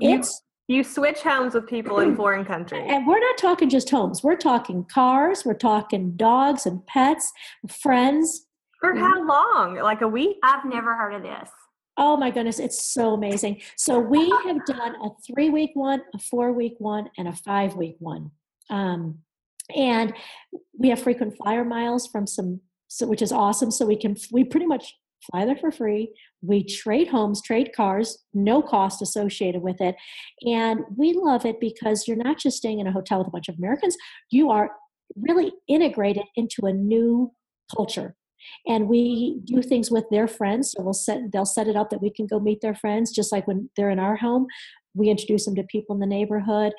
it's, you, you switch homes with people in foreign countries. And we're not talking just homes. We're talking cars. We're talking dogs and pets, friends. For how long? Like a week? I've never heard of this. Oh my goodness, it's so amazing. So we have done a three week one, a four week one, and a five week one. Um, and we have frequent flyer miles from some, so, which is awesome. So we can, we pretty much fly there for free. We trade homes, trade cars, no cost associated with it. And we love it because you're not just staying in a hotel with a bunch of Americans, you are really integrated into a new culture and we do things with their friends so we'll set they'll set it up that we can go meet their friends just like when they're in our home we introduce them to people in the neighborhood.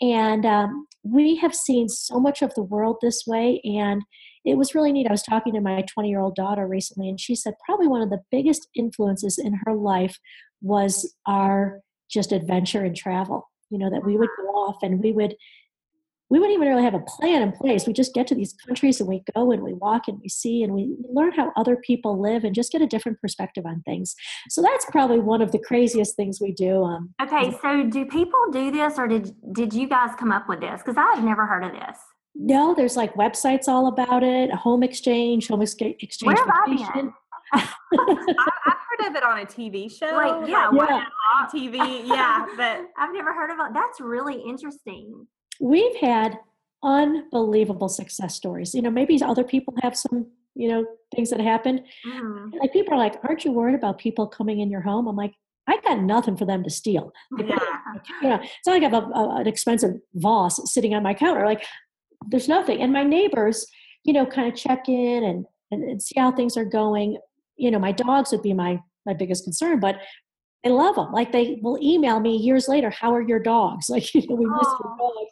And um, we have seen so much of the world this way and it was really neat i was talking to my 20 year old daughter recently and she said probably one of the biggest influences in her life was our just adventure and travel you know that we would go off and we would we wouldn't even really have a plan in place. We just get to these countries and we go and we walk and we see and we learn how other people live and just get a different perspective on things. So that's probably one of the craziest things we do. Um, okay, so do people do this or did did you guys come up with this? Because I've never heard of this. No, there's like websites all about it. Home exchange, home exchange. Where have I been? *laughs* I've *laughs* heard of it on a TV show. Like, yeah, yeah. TV. Yeah, but *laughs* I've never heard of it. That's really interesting we've had unbelievable success stories. You know, maybe other people have some, you know, things that happened. Mm-hmm. Like people are like, aren't you worried about people coming in your home? I'm like, I got nothing for them to steal. *laughs* yeah. You know, it's not like I have a, a, an expensive Voss sitting on my counter. Like, there's nothing. And my neighbors, you know, kind of check in and, and, and see how things are going. You know, my dogs would be my my biggest concern, but I love them. Like they will email me years later, "How are your dogs?" *laughs* Like you know, we miss your dogs.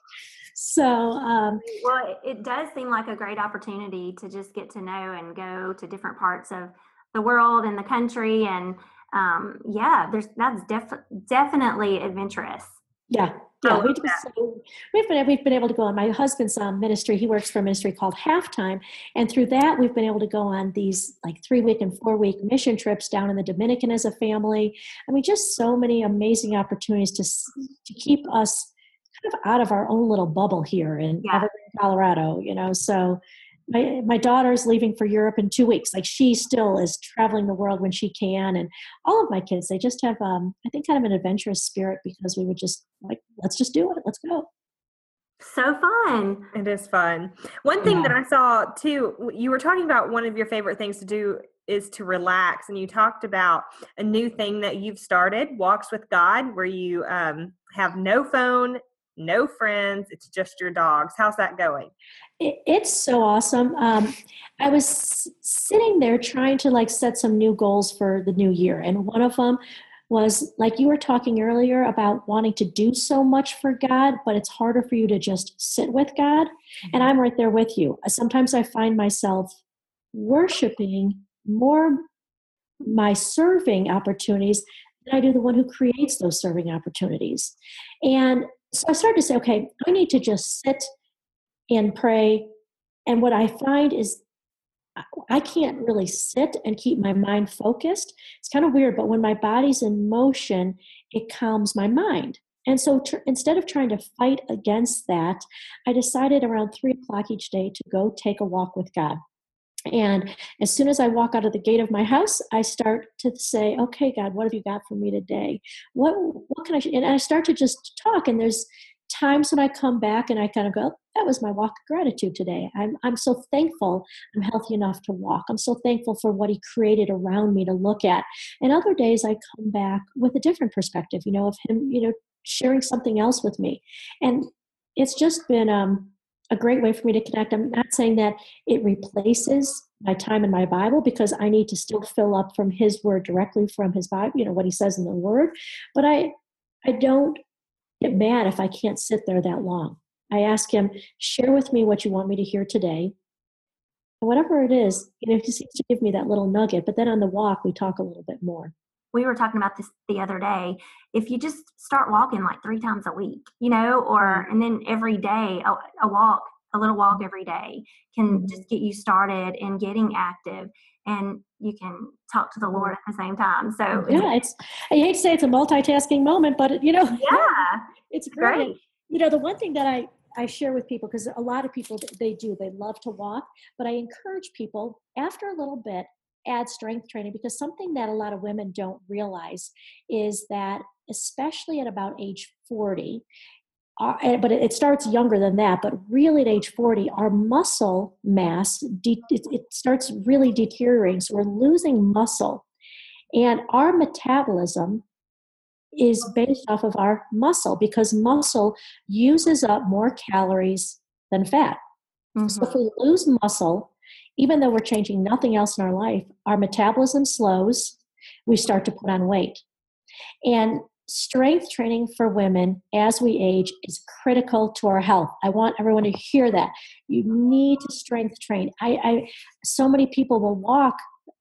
So, um, well, it does seem like a great opportunity to just get to know and go to different parts of the world and the country, and um, yeah, there's that's def- definitely adventurous. Yeah, yeah, we just, so we've been we've been able to go on. My husband's um, ministry. He works for a ministry called Halftime, and through that, we've been able to go on these like three week and four week mission trips down in the Dominican as a family. I mean, just so many amazing opportunities to to keep us kind of out of our own little bubble here in yeah. Colorado. You know, so my my daughter's leaving for Europe in two weeks. Like she still is traveling the world when she can, and all of my kids they just have um, I think kind of an adventurous spirit because we would just like let's just do it, let's go. So fun! It is fun. One thing yeah. that I saw too, you were talking about one of your favorite things to do is to relax, and you talked about a new thing that you've started, Walks with God, where you um, have no phone no friends, it's just your dogs. How's that going? It's so awesome. Um, I was sitting there trying to like set some new goals for the new year, and one of them was like you were talking earlier about wanting to do so much for God, but it's harder for you to just sit with God. And I'm right there with you. Sometimes I find myself worshiping more my serving opportunities than I do the one who creates those serving opportunities. And so I started to say, okay, I need to just sit and pray. And what I find is I can't really sit and keep my mind focused. It's kind of weird, but when my body's in motion, it calms my mind. And so tr- instead of trying to fight against that, I decided around three o'clock each day to go take a walk with God. And as soon as I walk out of the gate of my house, I start to say, "Okay, God, what have you got for me today? What what can I?" And I start to just talk. And there's times when I come back and I kind of go, "That was my walk of gratitude today. I'm I'm so thankful. I'm healthy enough to walk. I'm so thankful for what He created around me to look at." And other days I come back with a different perspective. You know, of Him. You know, sharing something else with me, and it's just been um a great way for me to connect. I'm not saying that it replaces my time in my Bible because I need to still fill up from His Word directly from His Bible, you know, what He says in the Word. But I, I don't get mad if I can't sit there that long. I ask Him, share with me what you want me to hear today. And whatever it is, you know, He seems to give me that little nugget. But then on the walk, we talk a little bit more we were talking about this the other day if you just start walking like three times a week you know or mm-hmm. and then every day a, a walk a little walk every day can mm-hmm. just get you started in getting active and you can talk to the lord at the same time so yeah it's i hate to say it's a multitasking moment but you know *laughs* yeah it's great. great you know the one thing that i I share with people because a lot of people they do they love to walk, but I encourage people after a little bit add strength training because something that a lot of women don't realize is that especially at about age 40 uh, but it starts younger than that but really at age 40 our muscle mass de- it, it starts really deteriorating so we're losing muscle and our metabolism is based off of our muscle because muscle uses up more calories than fat mm-hmm. so if we lose muscle even though we're changing nothing else in our life, our metabolism slows, we start to put on weight. And strength training for women as we age is critical to our health. I want everyone to hear that. You need to strength train. I, I so many people will walk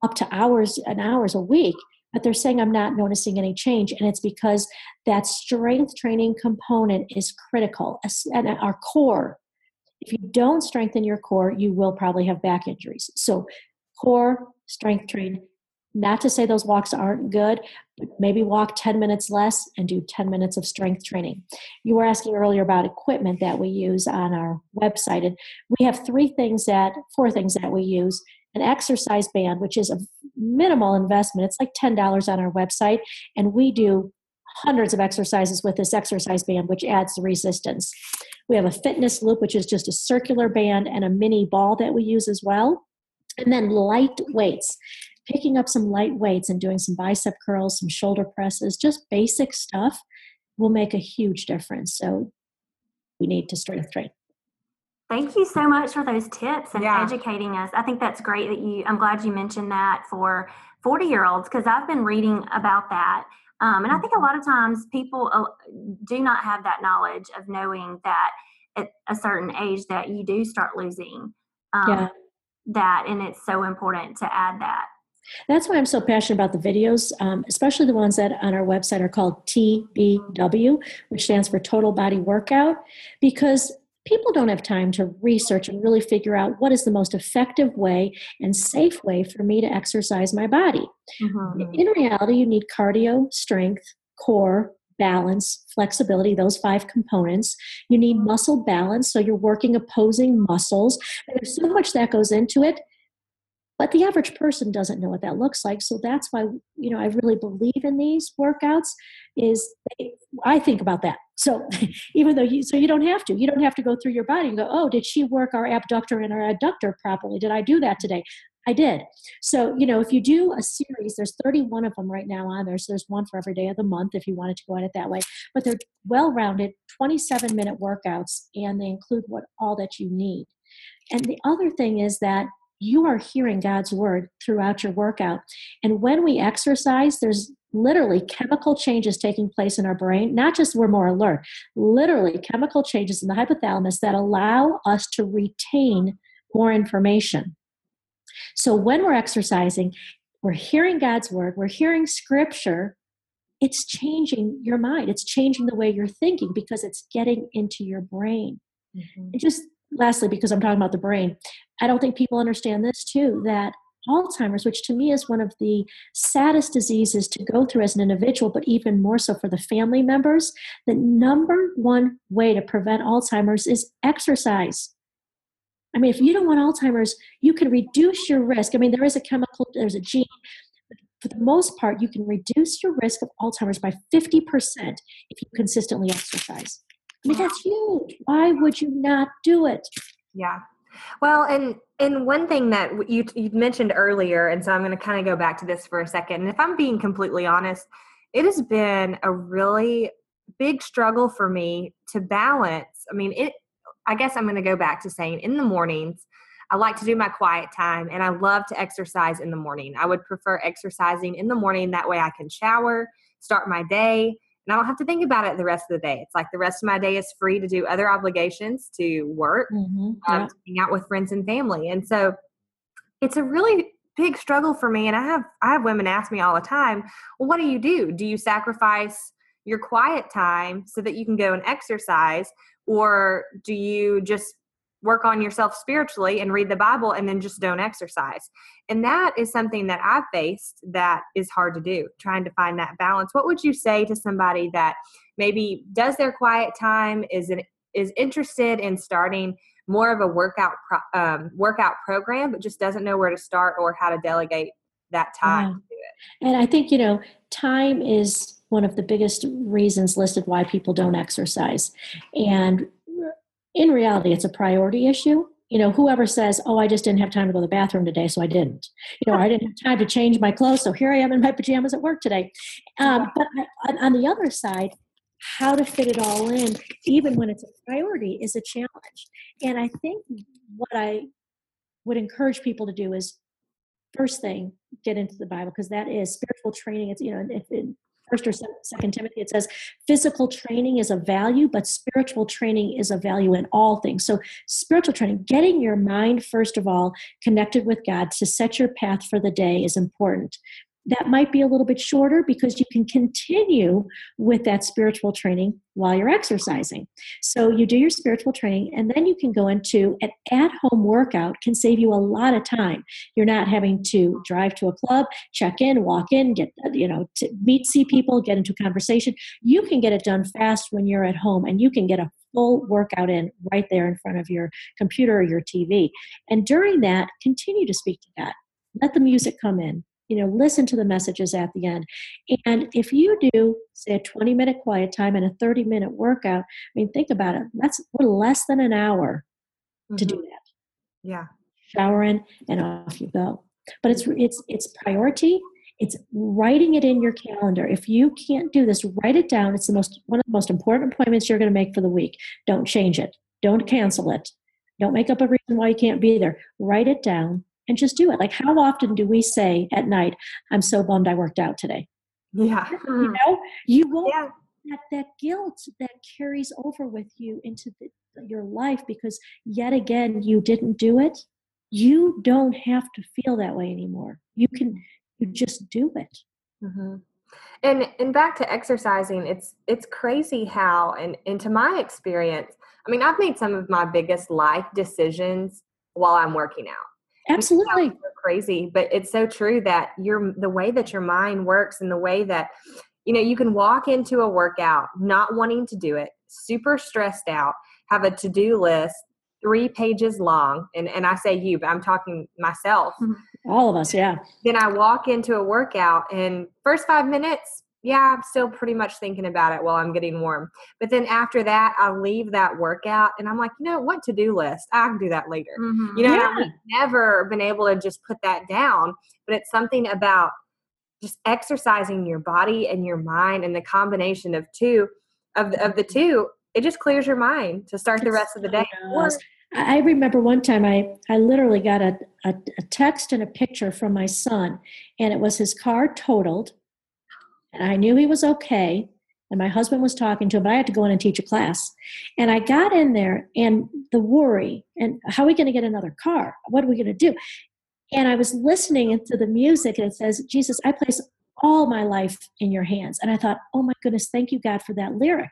up to hours and hours a week, but they're saying I'm not noticing any change. And it's because that strength training component is critical. And our core if you don't strengthen your core, you will probably have back injuries. So, core strength train. Not to say those walks aren't good, but maybe walk 10 minutes less and do 10 minutes of strength training. You were asking earlier about equipment that we use on our website, and we have three things that, four things that we use an exercise band, which is a minimal investment. It's like $10 on our website, and we do hundreds of exercises with this exercise band, which adds the resistance. We have a fitness loop, which is just a circular band and a mini ball that we use as well. And then light weights, picking up some light weights and doing some bicep curls, some shoulder presses, just basic stuff will make a huge difference. So we need to strength train. Thank you so much for those tips and yeah. educating us. I think that's great that you, I'm glad you mentioned that for 40 year olds because I've been reading about that um, and I think a lot of times people uh, do not have that knowledge of knowing that at a certain age that you do start losing um, yeah. that, and it's so important to add that. That's why I'm so passionate about the videos, um, especially the ones that on our website are called TBW, which stands for Total Body Workout, because people don't have time to research and really figure out what is the most effective way and safe way for me to exercise my body. Mm-hmm. In reality, you need cardio, strength, core, balance, flexibility, those five components. You need muscle balance, so you're working opposing muscles. And there's so much that goes into it. But the average person doesn't know what that looks like. So that's why, you know, I really believe in these workouts is they, I think about that. So *laughs* even though you, so you don't have to, you don't have to go through your body and go, oh, did she work our abductor and our adductor properly? Did I do that today? I did. So, you know, if you do a series, there's 31 of them right now on there. So there's one for every day of the month if you wanted to go at it that way. But they're well rounded, 27 minute workouts, and they include what all that you need. And the other thing is that you are hearing God's word throughout your workout. And when we exercise, there's literally chemical changes taking place in our brain. Not just we're more alert, literally chemical changes in the hypothalamus that allow us to retain more information. So when we're exercising, we're hearing God's word, we're hearing scripture. It's changing your mind. It's changing the way you're thinking because it's getting into your brain. Mm-hmm. And just lastly, because I'm talking about the brain, I don't think people understand this too that Alzheimer's, which to me is one of the saddest diseases to go through as an individual, but even more so for the family members, the number one way to prevent Alzheimer's is exercise. I mean, if you don't want Alzheimer's, you can reduce your risk. I mean, there is a chemical, there's a gene. For the most part, you can reduce your risk of Alzheimer's by 50% if you consistently exercise. I mean, that's huge. Why would you not do it? Yeah. Well, and and one thing that you you mentioned earlier, and so I'm going to kind of go back to this for a second. And if I'm being completely honest, it has been a really big struggle for me to balance. I mean, it. I guess I'm going to go back to saying in the mornings. I like to do my quiet time and I love to exercise in the morning. I would prefer exercising in the morning. That way I can shower, start my day, and I don't have to think about it the rest of the day. It's like the rest of my day is free to do other obligations, to work, mm-hmm. um, to hang out with friends and family. And so it's a really big struggle for me. And I have I have women ask me all the time, well, what do you do? Do you sacrifice your quiet time so that you can go and exercise? Or do you just work on yourself spiritually and read the Bible and then just don't exercise. And that is something that I've faced that is hard to do, trying to find that balance. What would you say to somebody that maybe does their quiet time, is an, is interested in starting more of a workout pro, um, workout program, but just doesn't know where to start or how to delegate that time yeah. to do it. And I think, you know, time is one of the biggest reasons listed why people don't exercise. And in reality, it's a priority issue. You know, whoever says, "Oh, I just didn't have time to go to the bathroom today, so I didn't," you know, I didn't have time to change my clothes, so here I am in my pajamas at work today. Um, but I, on the other side, how to fit it all in, even when it's a priority, is a challenge. And I think what I would encourage people to do is first thing get into the bible because that is spiritual training it's you know if it, first or second timothy it says physical training is a value but spiritual training is a value in all things. So spiritual training getting your mind first of all connected with god to set your path for the day is important that might be a little bit shorter because you can continue with that spiritual training while you're exercising. So you do your spiritual training and then you can go into an at-home workout can save you a lot of time. You're not having to drive to a club, check in, walk in, get you know, to meet see people, get into conversation. You can get it done fast when you're at home and you can get a full workout in right there in front of your computer or your TV. And during that, continue to speak to God. Let the music come in you know listen to the messages at the end. And if you do say a 20 minute quiet time and a 30 minute workout i mean think about it. That's we're less than an hour mm-hmm. to do mm-hmm. that. Yeah. Shower in and off you go. But it's it's it's priority. It's writing it in your calendar. If you can't do this write it down. It's the most one of the most important appointments you're going to make for the week. Don't change it. Don't cancel it. Don't make up a reason why you can't be there. Write it down and just do it. Like, how often do we say at night, I'm so bummed I worked out today? Yeah. You mm-hmm. know, you won't. Yeah. That, that guilt that carries over with you into the, your life because yet again you didn't do it you don't have to feel that way anymore you can you just do it mm-hmm. and and back to exercising it's it's crazy how and into my experience i mean i've made some of my biggest life decisions while i'm working out Absolutely. Crazy, but it's so true that your the way that your mind works and the way that you know you can walk into a workout not wanting to do it, super stressed out, have a to-do list three pages long and, and i say you but i'm talking myself mm-hmm. all of us yeah then i walk into a workout and first five minutes yeah, I'm still pretty much thinking about it while I'm getting warm. But then after that, I leave that workout and I'm like, you know, what to do list? I can do that later. Mm-hmm. You know, yeah. I've never been able to just put that down. But it's something about just exercising your body and your mind and the combination of two of the, of the two it just clears your mind to start the rest of the day I remember one time I, I literally got a, a, a, text and a picture from my son, and it was his car totaled and I knew he was okay. And my husband was talking to him, but I had to go in and teach a class. And I got in there, and the worry and how are we going to get another car? What are we going to do? And I was listening to the music, and it says, Jesus, I place all my life in your hands. And I thought, oh my goodness, thank you, God, for that lyric.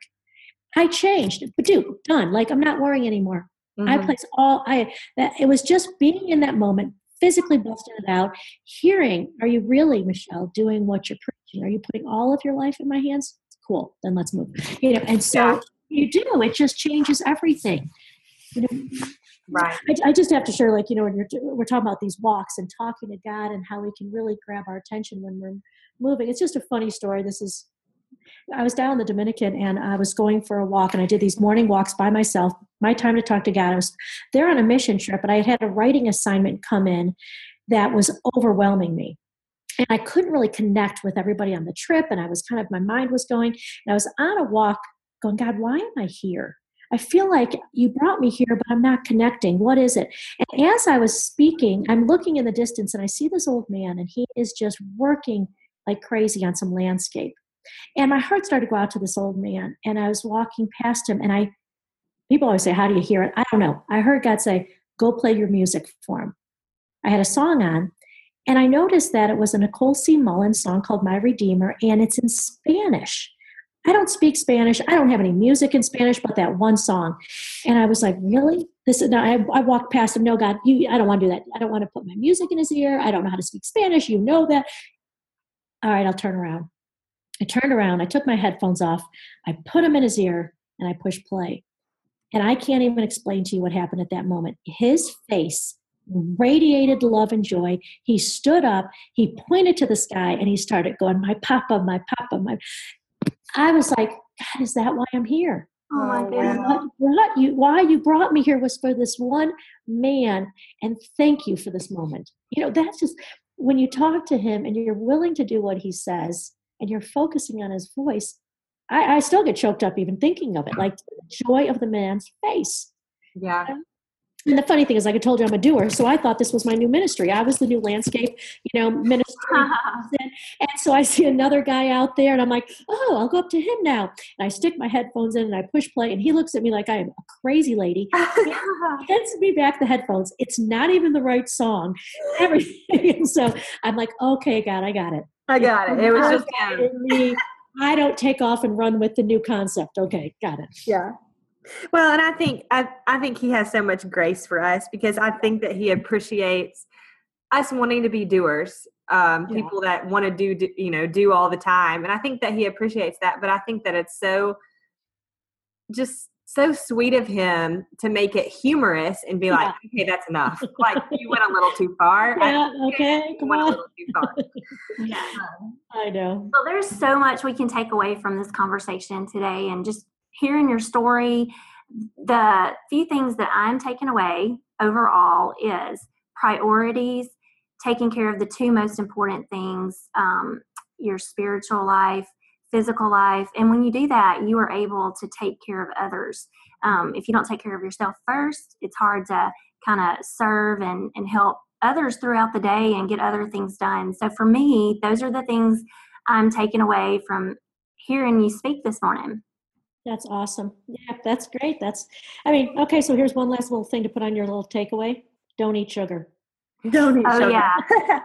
I changed, but dude, done. Like I'm not worrying anymore. Mm-hmm. I place all I that it was just being in that moment, physically busting it out, hearing, are you really, Michelle, doing what you're preaching? Are you putting all of your life in my hands? Cool, then let's move. You know, and so yeah. you do, it just changes everything. You know, right. I, I, just have to share, like, you know, when you're, we're talking about these walks and talking to God and how we can really grab our attention when we're moving. It's just a funny story. This is I was down in the Dominican and I was going for a walk and I did these morning walks by myself. My time to talk to God. I was there on a mission trip, but I had had a writing assignment come in that was overwhelming me. And I couldn't really connect with everybody on the trip. And I was kind of, my mind was going. And I was on a walk going, God, why am I here? I feel like you brought me here, but I'm not connecting. What is it? And as I was speaking, I'm looking in the distance and I see this old man, and he is just working like crazy on some landscape. And my heart started to go out to this old man. And I was walking past him, and I, people always say, How do you hear it? I don't know. I heard God say, Go play your music for him. I had a song on, and I noticed that it was a Nicole C. Mullen song called My Redeemer, and it's in Spanish. I don't speak Spanish. I don't have any music in Spanish but that one song. And I was like, really? This no, I, I walked past him. No, God, you I don't want to do that. I don't want to put my music in his ear. I don't know how to speak Spanish. You know that. All right, I'll turn around. I turned around, I took my headphones off, I put them in his ear, and I pushed play. And I can't even explain to you what happened at that moment. His face radiated love and joy. He stood up, he pointed to the sky, and he started going, My papa, my papa, my. I was like, God, is that why I'm here? Oh my oh, goodness. What brought you, why you brought me here was for this one man, and thank you for this moment. You know, that's just when you talk to him and you're willing to do what he says and you're focusing on his voice. I, I still get choked up even thinking of it, like the joy of the man's face. Yeah. And the funny thing is, like I told you, I'm a doer, so I thought this was my new ministry. I was the new landscape, you know, minister. *laughs* and so I see another guy out there, and I'm like, oh, I'll go up to him now. And I stick my headphones in, and I push play, and he looks at me like I am a crazy lady. *laughs* He hands me back the headphones. It's not even the right song, *laughs* everything. and so I'm like, okay, God, I got it. I got it. It was just me. I don't take off and run with the new concept. Okay, got it. Yeah. Well, and I think I, I think he has so much grace for us because I think that he appreciates us wanting to be doers, um, Yeah. people that want to do, do, you know, do all the time, and I think that he appreciates that. But I think that it's so, just so sweet of him to make it humorous and be like, okay, that's enough. *laughs* like you went a little too far. Yeah, think okay, you come went a on. little too far. *laughs* Yeah. I know. Well, there's so much we can take away from this conversation today, and just hearing your story. The few things that I'm taking away overall is priorities, taking care of the two most important things um, your spiritual life, physical life. And when you do that, you are able to take care of others. Um, if you don't take care of yourself first, it's hard to kind of serve and, and help others throughout the day and get other things done. So for me, those are the things I'm taking away from hearing you speak this morning. That's awesome. Yeah, that's great. That's, I mean, okay, so here's one last little thing to put on your little takeaway. Don't eat sugar. *laughs* Don't eat sugar. Oh, sugar. yeah. *laughs*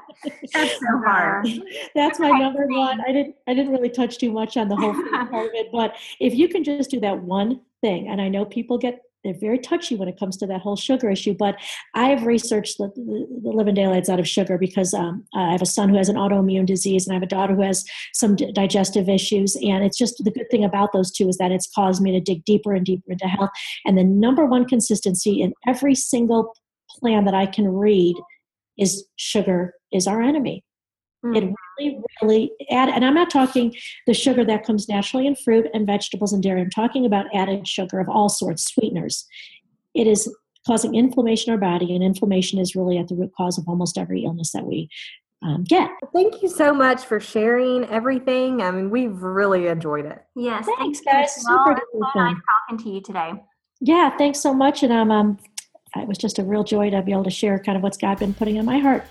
that's so uh-huh. hard. *laughs* That's my number one. I didn't I didn't really touch too much on the whole food part of it, but if you can just do that one thing, and I know people get they're very touchy when it comes to that whole sugar issue, but I've researched the, the, the living daylights out of sugar because um, I have a son who has an autoimmune disease and I have a daughter who has some d- digestive issues. And it's just the good thing about those two is that it's caused me to dig deeper and deeper into health. And the number one consistency in every single plan that I can read is sugar is our enemy. Mm. It really, really add, and I'm not talking the sugar that comes naturally in fruit and vegetables and dairy. I'm talking about added sugar of all sorts, sweeteners. It is causing inflammation in our body, and inflammation is really at the root cause of almost every illness that we um, get. Thank you so much for sharing everything. I mean, we've really enjoyed it. Yes. Thanks, thank guys. Well, Super it's duper so nice fun. talking to you today. Yeah, thanks so much, and um, um, it was just a real joy to be able to share kind of what's God been putting in my heart.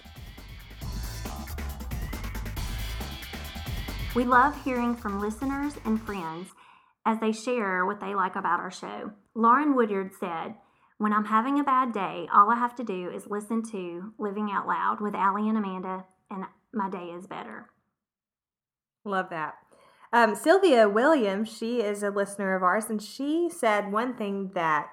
We love hearing from listeners and friends as they share what they like about our show. Lauren Woodyard said, When I'm having a bad day, all I have to do is listen to Living Out Loud with Allie and Amanda, and my day is better. Love that. Um, Sylvia Williams, she is a listener of ours, and she said one thing that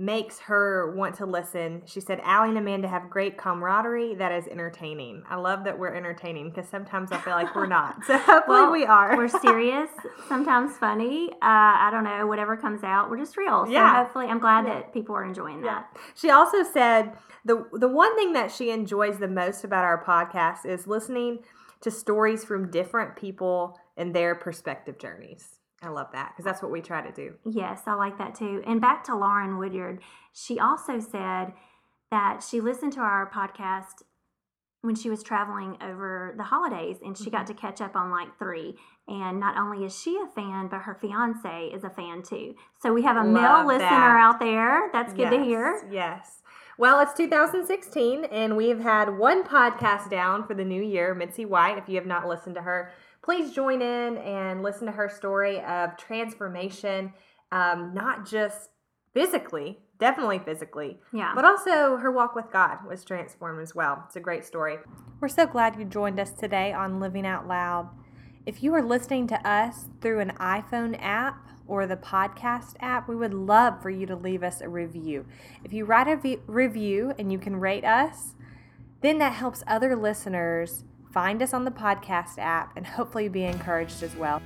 makes her want to listen. She said, Allie and Amanda have great camaraderie that is entertaining. I love that we're entertaining because sometimes I feel like we're not. *laughs* So hopefully Well, we are. We're serious, sometimes funny. Uh, I don't know, whatever comes out, we're just real. So Yeah. hopefully, I'm glad Yeah. that people are enjoying Yeah. that. She also said the the one thing that she enjoys the most about our podcast is listening to stories from different people and their perspective journeys. I love that because that's what we try to do. Yes, I like that too. And back to Lauren Woodyard, she also said that she listened to our podcast when she was traveling over the holidays and she got mm-hmm. to catch up on like three. And not only is she a fan, but her fiance is a fan too. So we have a male Love listener that. out there. That's good to hear. Yes, Yes. Well, it's 2016, and we've had one podcast down for the new year. Mitzi White, if you have not listened to her, please join in and listen to her story of transformation, um, not just physically, definitely physically, Yeah. but also her walk with God was transformed as well. It's a great story. We're so glad you joined us today on Living Out Loud. If you are listening to us through an iPhone app or the podcast app, we would love for you to leave us a review. If you write a v- review and you can rate us, then that helps other listeners Find us on the podcast app and hopefully be encouraged as well.